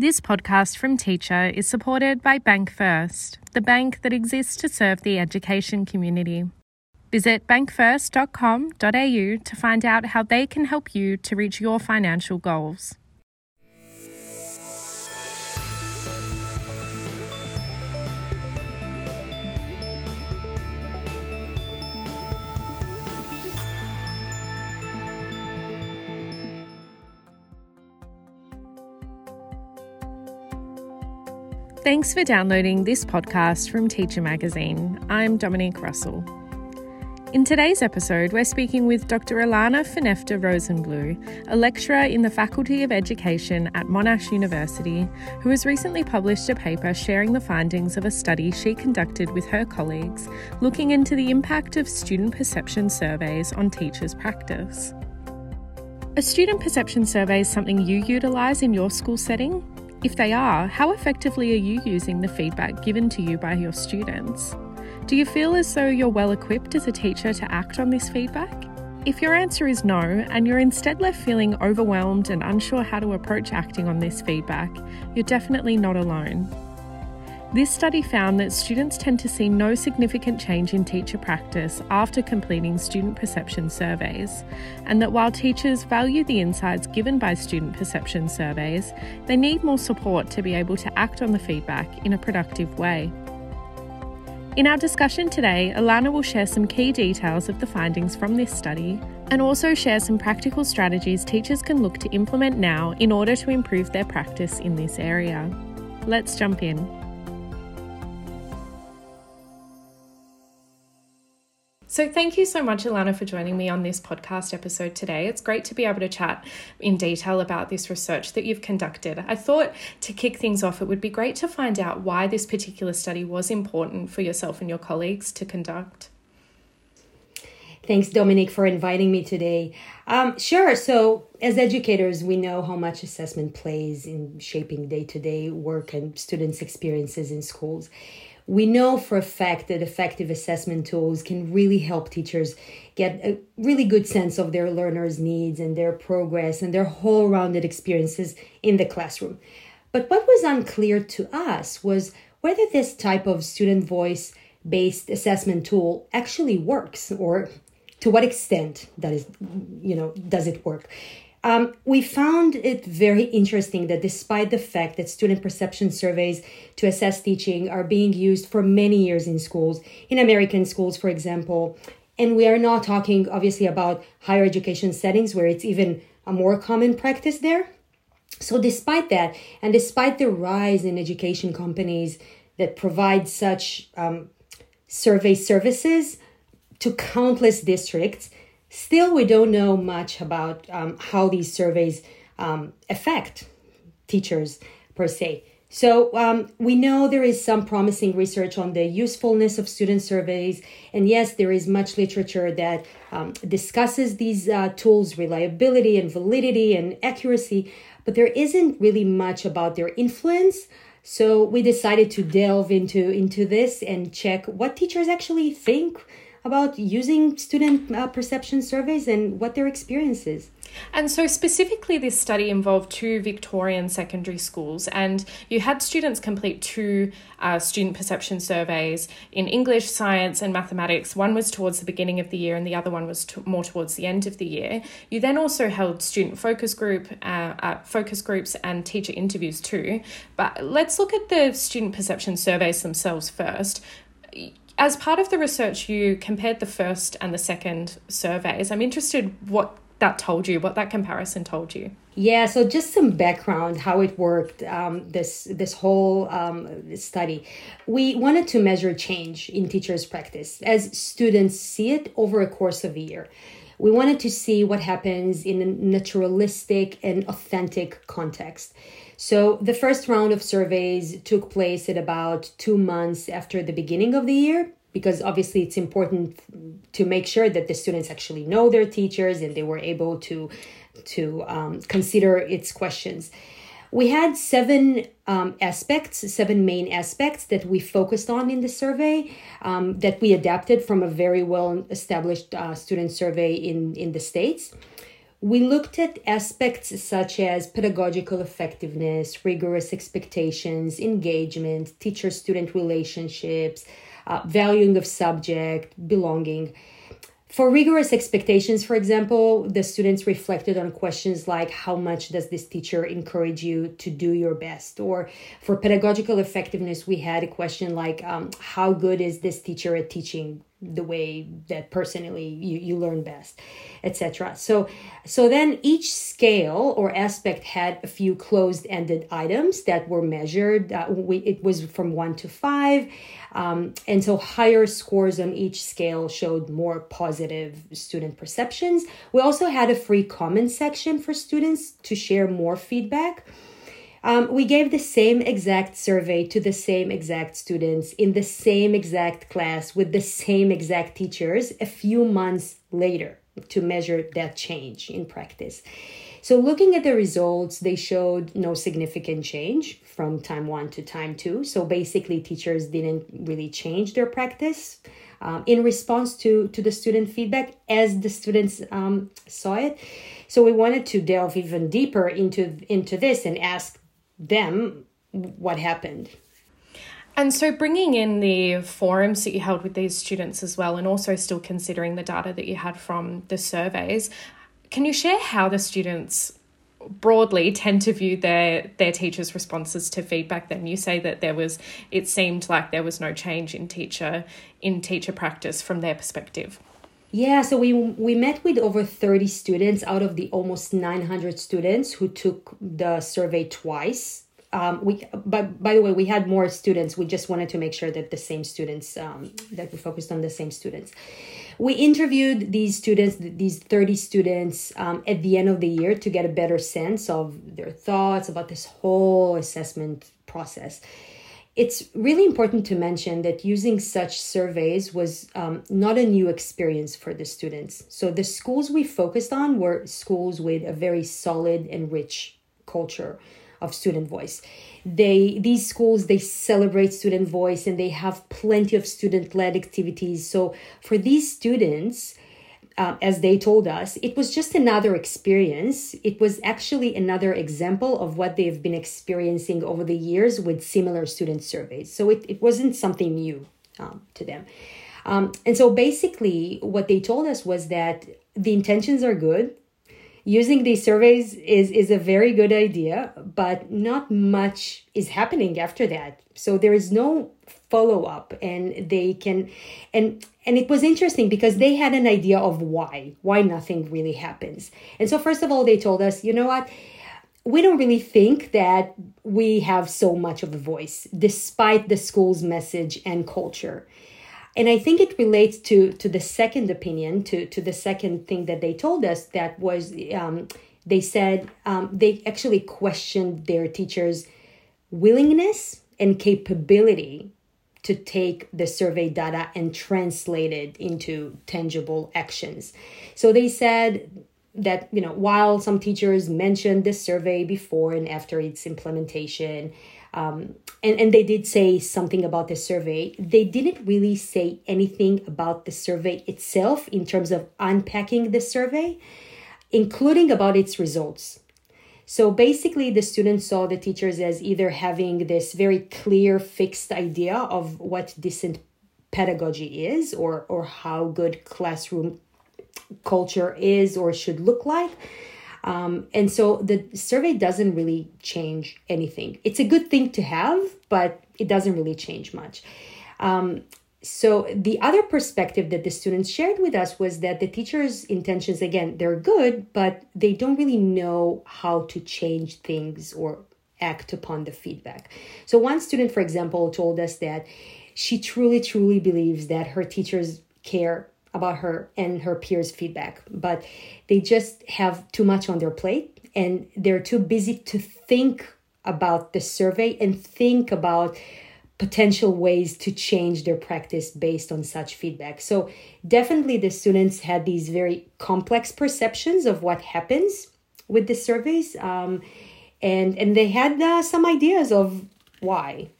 This podcast from Teacher is supported by Bank First, the bank that exists to serve the education community. Visit bankfirst.com.au to find out how they can help you to reach your financial goals. Thanks for downloading this podcast from Teacher Magazine. I'm Dominique Russell. In today's episode, we're speaking with Dr. Ilana Finefter-Rosenbluh, a lecturer in the Faculty of Education at Monash University, who has recently published a paper sharing the findings of a study she conducted with her colleagues looking into the impact of student perception surveys on teachers' practice. A student perception survey is something you utilise in your school setting? If they are, how effectively are you using the feedback given to you by your students? Do you feel as though you're well equipped as a teacher to act on this feedback? If your answer is no, and you're instead left feeling overwhelmed and unsure how to approach acting on this feedback, you're definitely not alone. This study found that students tend to see no significant change in teacher practice after completing student perception surveys, and that while teachers value the insights given by student perception surveys, they need more support to be able to act on the feedback in a productive way. In our discussion today, Ilana will share some key details of the findings from this study and also share some practical strategies teachers can look to implement now in order to improve their practice in this area. Let's jump in. So, thank you so much, Ilana, for joining me on this podcast episode today. It's great to be able to chat in detail about this research that you've conducted. I thought to kick things off, it would be great to find out why this particular study was important for yourself and your colleagues to conduct. Thanks, Dominic, for inviting me today. Um, sure. So, as educators, we know how much assessment plays in shaping day to day work and students' experiences in schools we know for a fact that effective assessment tools can really help teachers get a really good sense of their learners' needs and their progress and their whole rounded experiences in the classroom. But what was unclear to us was whether this type of student voice based assessment tool actually works or to what extent that is you know does it work um, we found it very interesting that despite the fact that student perception surveys to assess teaching are being used for many years in schools, in American schools, for example, and we are not talking obviously about higher education settings where it's even a more common practice there. So, despite that, and despite the rise in education companies that provide such um, survey services to countless districts, Still, we don't know much about um, how these surveys um, affect teachers per se. So, um, we know there is some promising research on the usefulness of student surveys. And yes, there is much literature that um, discusses these uh, tools' reliability and validity and accuracy, but there isn't really much about their influence. So, we decided to delve into, into this and check what teachers actually think about using student uh, perception surveys and what their experience is. And so, specifically, this study involved two Victorian secondary schools, and you had students complete two uh, student perception surveys in English, science, and mathematics. One was towards the beginning of the year, and the other one was more towards the end of the year. You then also held student focus group, uh, uh, focus groups, and teacher interviews too. But let's look at the student perception surveys themselves first as part of the research, you compared the first and the second surveys. I'm interested what that told you, what that comparison told you. Yeah, so just some background how it worked. Um, this this whole um, study, we wanted to measure change in teachers' practice as students see it over a course of a year. We wanted to see what happens in a naturalistic and authentic context. So the first round of surveys took place at about two months after the beginning of the year because obviously it's important to make sure that the students actually know their teachers and they were able to to um, consider its questions. We had seven um, aspects seven main aspects that we focused on in the survey um, that we adapted from a very well established uh, student survey in in the states we looked at aspects such as pedagogical effectiveness, rigorous expectations, engagement, teacher student relationships, uh, valuing of subject, belonging. For rigorous expectations, for example, the students reflected on questions like how much does this teacher encourage you to do your best? Or for pedagogical effectiveness, we had a question like um, how good is this teacher at teaching the way that personally you, you learn best etc so so then each scale or aspect had a few closed-ended items that were measured. Uh, we, it was from one to five um, and so higher scores on each scale showed more positive student perceptions. We also had a free comment section for students to share more feedback um, we gave the same exact survey to the same exact students in the same exact class with the same exact teachers a few months later to measure that change in practice. So, looking at the results, they showed no significant change from time one to time two. So, basically, teachers didn't really change their practice um, in response to, to the student feedback as the students um, saw it. So, we wanted to delve even deeper into, into this and ask them what happened. And so, bringing in the forums that you held with these students as well, and also still considering the data that you had from the surveys, can you share how the students broadly tend to view their their teachers' responses to feedback? Then you say that there was, it seemed like there was no change in teacher in teacher practice from their perspective. Yeah, so we we met with over 30 students out of the almost 900 students who took the survey twice. Um, we but by the way, we had more students. We just wanted to make sure that the same students um, that we focused on the same students. We interviewed these students, these 30 students, um, at the end of the year to get a better sense of their thoughts about this whole assessment process it's really important to mention that using such surveys was um, not a new experience for the students. So the schools we focused on were schools with a very solid and rich culture of student voice. They these schools they celebrate student voice and they have plenty of student led activities. So for these students, uh, as they told us, it was just another experience. It was actually another example of what they've been experiencing over the years with similar student surveys. So it, it wasn't something new um, to them. Um, and so basically, what they told us was that the intentions are good. Using these surveys is, is a very good idea, but not much is happening after that. So there is no follow up and they can and and it was interesting because they had an idea of why why nothing really happens. And so first of all they told us you know what? We don't really think that we have so much of a voice despite the school's message and culture and i think it relates to to the second opinion to to the second thing that they told us that was um, they said um, they actually questioned their teachers willingness and capability to take the survey data and translate it into tangible actions. So they said that, you know, while some teachers mentioned the survey before and after its implementation, um, and, and they did say something about the survey, they didn't really say anything about the survey itself in terms of unpacking the survey, including about its results. So basically, the students saw the teachers as either having this very clear, fixed idea of what decent pedagogy is or, or how good classroom culture is or should look like. Um, and so the survey doesn't really change anything. It's a good thing to have, but it doesn't really change much. Um, so the other perspective that the students shared with us was that the teachers intentions again they're good but they don't really know how to change things or act upon the feedback so one student for example told us that she truly truly believes that her teachers care about her and her peers feedback but they just have too much on their plate and they're too busy to think about the survey and think about potential ways to change their practice based on such feedback. So, definitely the students had these very complex perceptions of what happens with the surveys, um, and and they had uh, some ideas of why.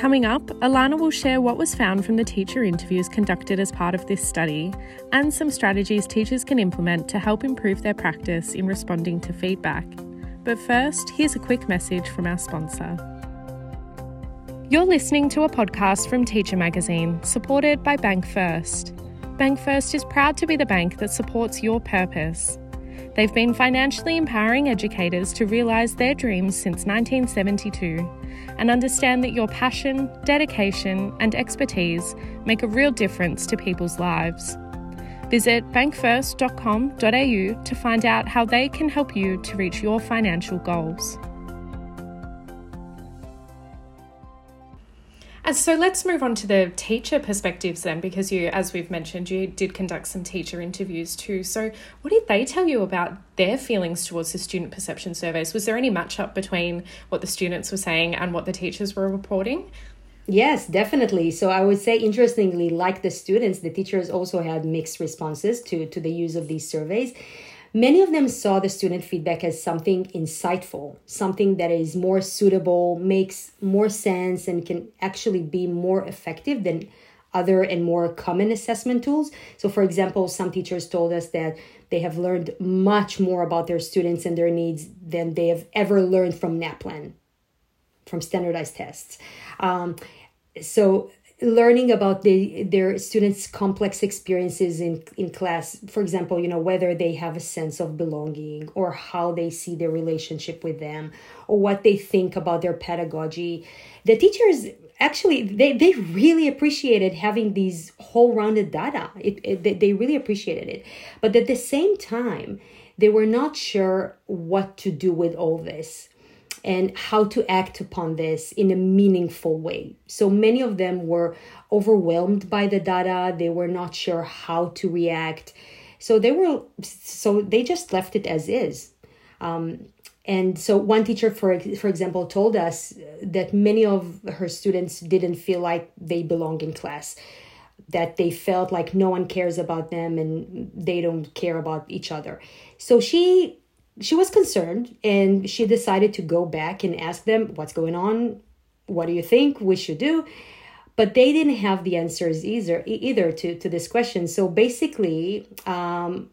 Coming up, Ilana will share what was found from the teacher interviews conducted as part of this study and some strategies teachers can implement to help improve their practice in responding to feedback. But first, here's a quick message from our sponsor. You're listening to a podcast from Teacher Magazine, supported by Bank First. Bank First is proud to be the bank that supports your purpose. They've been financially empowering educators to realise their dreams since 1972 and understand that your passion, dedication, and expertise make a real difference to people's lives. Visit bankfirst.com.au to find out how they can help you to reach your financial goals. And so let's move on to the teacher perspectives then, because you, as we've mentioned, you did conduct some teacher interviews too. So, what did they tell you about their feelings towards the student perception surveys? Was there any match up between what the students were saying and what the teachers were reporting? Yes, definitely. So I would say, interestingly, like the students, the teachers also had mixed responses to, to the use of these surveys. Many of them saw the student feedback as something insightful, something that is more suitable, makes more sense, and can actually be more effective than other and more common assessment tools. So, for example, some teachers told us that they have learned much more about their students and their needs than they have ever learned from NAPLAN, from standardized tests. Um, so learning about the their students complex experiences in in class. For example you know whether they have a sense of belonging or how they see their relationship with them or what they think about their pedagogy. The teachers actually they, they really appreciated having these whole rounded data. It, it, they really appreciated it. But at the same time they were not sure what to do with all this and how to act upon this in a meaningful way. So many of them were overwhelmed by the data, they were not sure how to react. So they were so they just left it as is. Um, and so one teacher for for example told us that many of her students didn't feel like they belong in class that they felt like no one cares about them and they don't care about each other so she she was concerned and she decided to go back and ask them what's going on? What do you think we should do? But they didn't have the answers either either to, to this question. So basically um,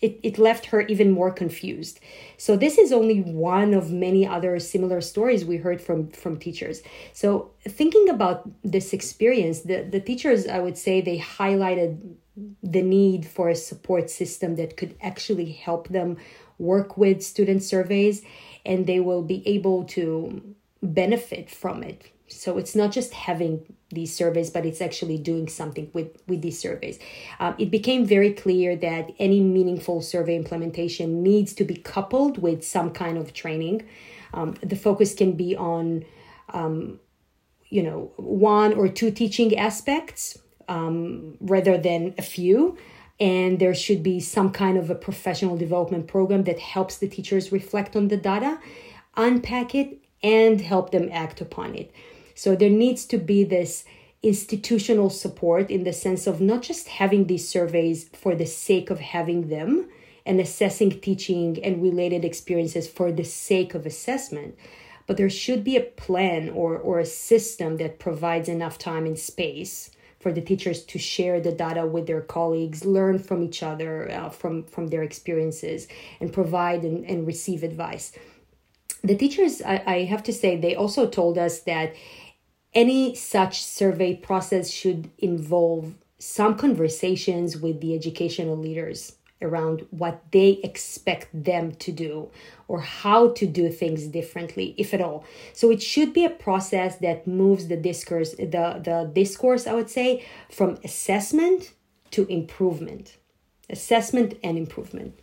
it, it left her even more confused. So this is only one of many other similar stories we heard from from teachers. So thinking about this experience the, the teachers i would say they highlighted the need for a support system that could actually help them work with student surveys and they will be able to benefit from it. So it's not just having these surveys but it's actually doing something with with these surveys. Um, it became very clear that any meaningful survey implementation needs to be coupled with some kind of training. Um, the focus can be on um, you know one or two teaching aspects um, rather than a few and there should be some kind of a professional development program that helps the teachers reflect on the data, unpack it, and help them act upon it. So there needs to be this institutional support in the sense of not just having these surveys for the sake of having them and assessing teaching and related experiences for the sake of assessment but there should be a plan or, or a system that provides enough time and space for the teachers to share the data with their colleagues, learn from each other, uh, from, from their experiences, and provide and, and receive advice. The teachers, I, I have to say, they also told us that any such survey process should involve some conversations with the educational leaders around what they expect them to do or how to do things differently if at all. So it should be a process that moves the discourse the the discourse i would say from assessment to improvement. Assessment and improvement.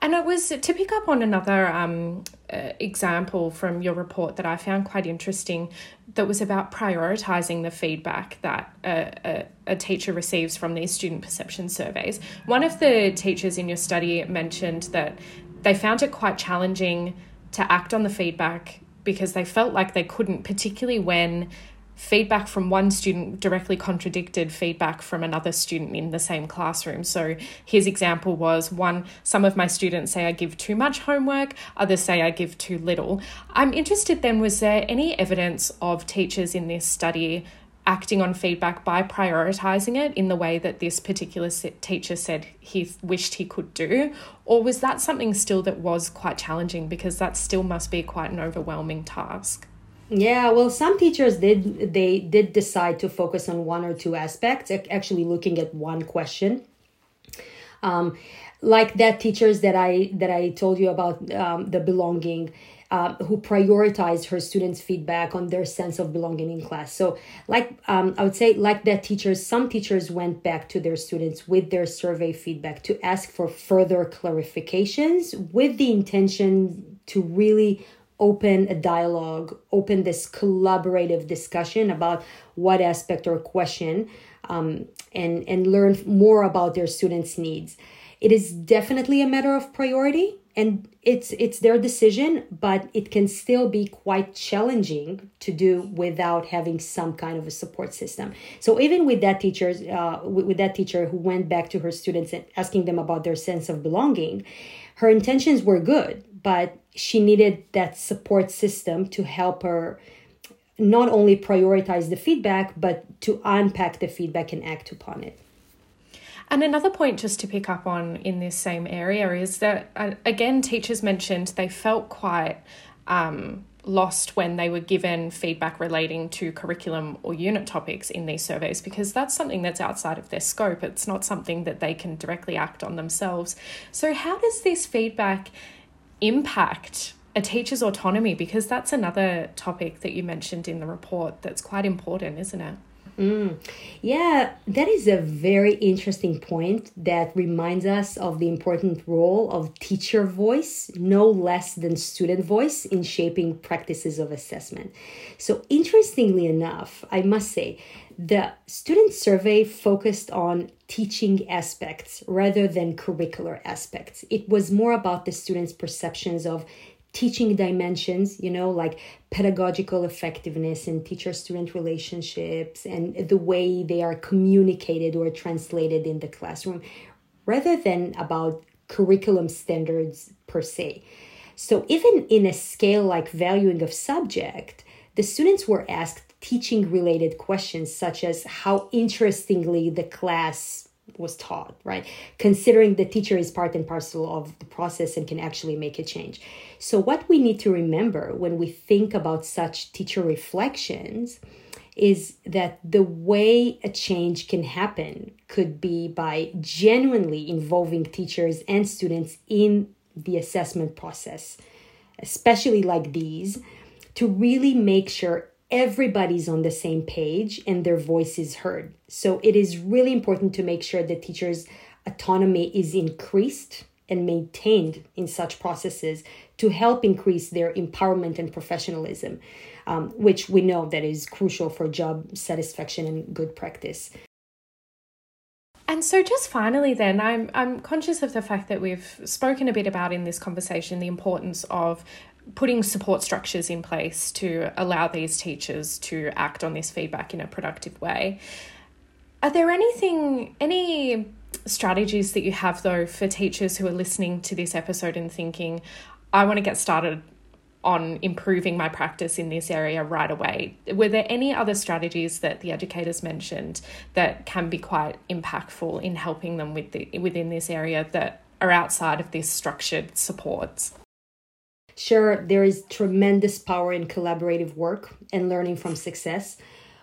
And it was to pick up on another um, example from your report that I found quite interesting that was about prioritizing the feedback that a, a, a, teacher receives from these student perception surveys. One of the teachers in your study mentioned that they found it quite challenging to act on the feedback because they felt like they couldn't, particularly when feedback from one student directly contradicted feedback from another student in the same classroom. So his example was one, some of my students say I give too much homework, others say I give too little. I'm interested then, was there any evidence of teachers in this study acting on feedback by prioritizing it in the way that this particular teacher said he wished he could do? Or was that something still that was quite challenging because that still must be quite an overwhelming task? Yeah, well, some teachers did they did decide to focus on one or two aspects, actually looking at one question. Um, like that teachers that I that I told you about um, the belonging, uh, who prioritized her students' feedback on their sense of belonging in class. So, like um, I would say, like that teachers, some teachers went back to their students with their survey feedback to ask for further clarifications with the intention to really open a dialogue, open this collaborative discussion about what aspect or question, um, and and learn more about their students' needs. It is definitely a matter of priority, and it's it's their decision, but it can still be quite challenging to do without having some kind of a support system. So even with that teacher, uh, with, with that teacher who went back to her students and asking them about their sense of belonging, her intentions were good but she needed that support system to help her not only prioritize the feedback but to unpack the feedback and act upon it and another point just to pick up on in this same area is that uh, again teachers mentioned they felt quite um, lost when they were given feedback relating to curriculum or unit topics in these surveys because that's something that's outside of their scope. It's not something that they can directly act on themselves. So, how does this feedback impact a teacher's autonomy? Because that's another topic that you mentioned in the report that's quite important, isn't it? Mm. Yeah, that is a very interesting point that reminds us of the important role of teacher voice, no less than student voice, in shaping practices of assessment. So, interestingly enough, I must say, the student survey focused on teaching aspects rather than curricular aspects. It was more about the students' perceptions of teaching dimensions, you know, like pedagogical effectiveness and teacher student relationships and the way they are communicated or translated in the classroom, rather than about curriculum standards per se. So, even in a scale like valuing of subject, the students were asked teaching related questions such as how interestingly the class was taught, right? Considering the teacher is part and parcel of the process and can actually make a change. So, what we need to remember when we think about such teacher reflections is that the way a change can happen could be by genuinely involving teachers and students in the assessment process, especially like these, to really make sure everybody's on the same page and their voice is heard. So it is really important to make sure that teachers' autonomy is increased and maintained in such processes to help increase their empowerment and professionalism, um, which we know that is crucial for job satisfaction and good practice. And so, just finally, then, I'm I'm conscious of the fact that we've spoken a bit about in this conversation the importance of putting support structures in place to allow these teachers to act on this feedback in a productive way. Are there anything, any strategies that you have though for teachers who are listening to this episode and thinking, I want to get started on improving my practice in this area right away. Were there any other strategies that the educators mentioned that can be quite impactful in helping them with the, within this area that are outside of this structured supports? Sure, there is tremendous power in collaborative work and learning from success.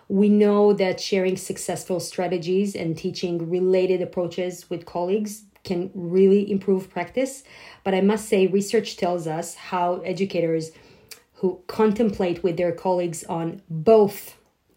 We know that sharing successful strategies and teaching related approaches with colleagues can really improve practice. But I must say, research tells us how educators who contemplate with their colleagues on both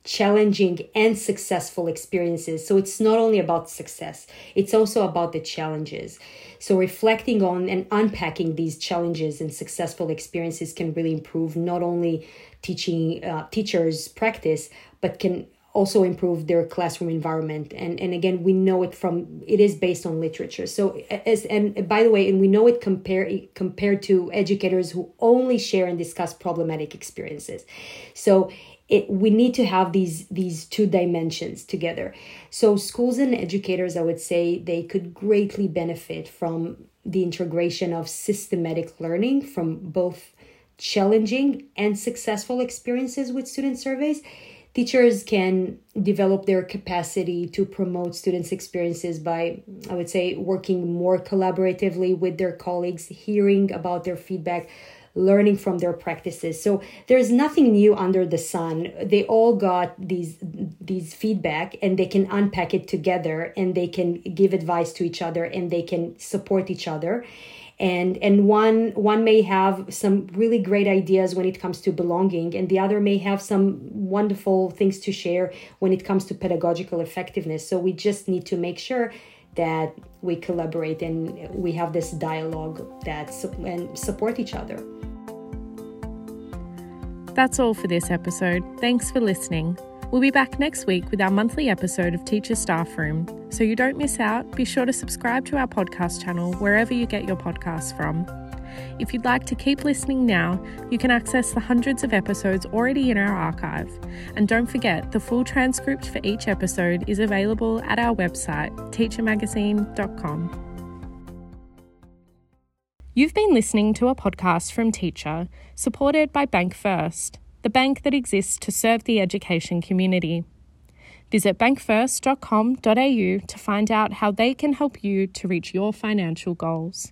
challenging and successful experiences. So it's not only about success, it's also about the challenges. So, reflecting on and unpacking these challenges and successful experiences can really improve not only teaching uh, teachers' practice, but can also improve their classroom environment and and again we know it from it is based on literature so as and by the way and we know it compare compared to educators who only share and discuss problematic experiences so it, we need to have these these two dimensions together. So schools and educators i would say they could greatly benefit from the integration of systematic learning from both challenging and successful experiences with student surveys. Teachers can develop their capacity to promote students experiences by i would say working more collaboratively with their colleagues hearing about their feedback learning from their practices. So there's nothing new under the sun. They all got these these feedback and they can unpack it together and they can give advice to each other and they can support each other. And and one one may have some really great ideas when it comes to belonging and the other may have some wonderful things to share when it comes to pedagogical effectiveness. So we just need to make sure that we collaborate and we have this dialogue that and support each other that's all for this episode. Thanks for listening. We'll be back next week with our monthly episode of Teacher Staff Room. So you don't miss out, be sure to subscribe to our podcast channel wherever you get your podcasts from. If you'd like to keep listening now, you can access the hundreds of episodes already in our archive. And don't forget, the full transcript for each episode is available at our website, teachermagazine.com. You've been listening to a podcast from Teacher, supported by Bank First, the bank that exists to serve the education community. Visit bankfirst.com.au to find out how they can help you to reach your financial goals.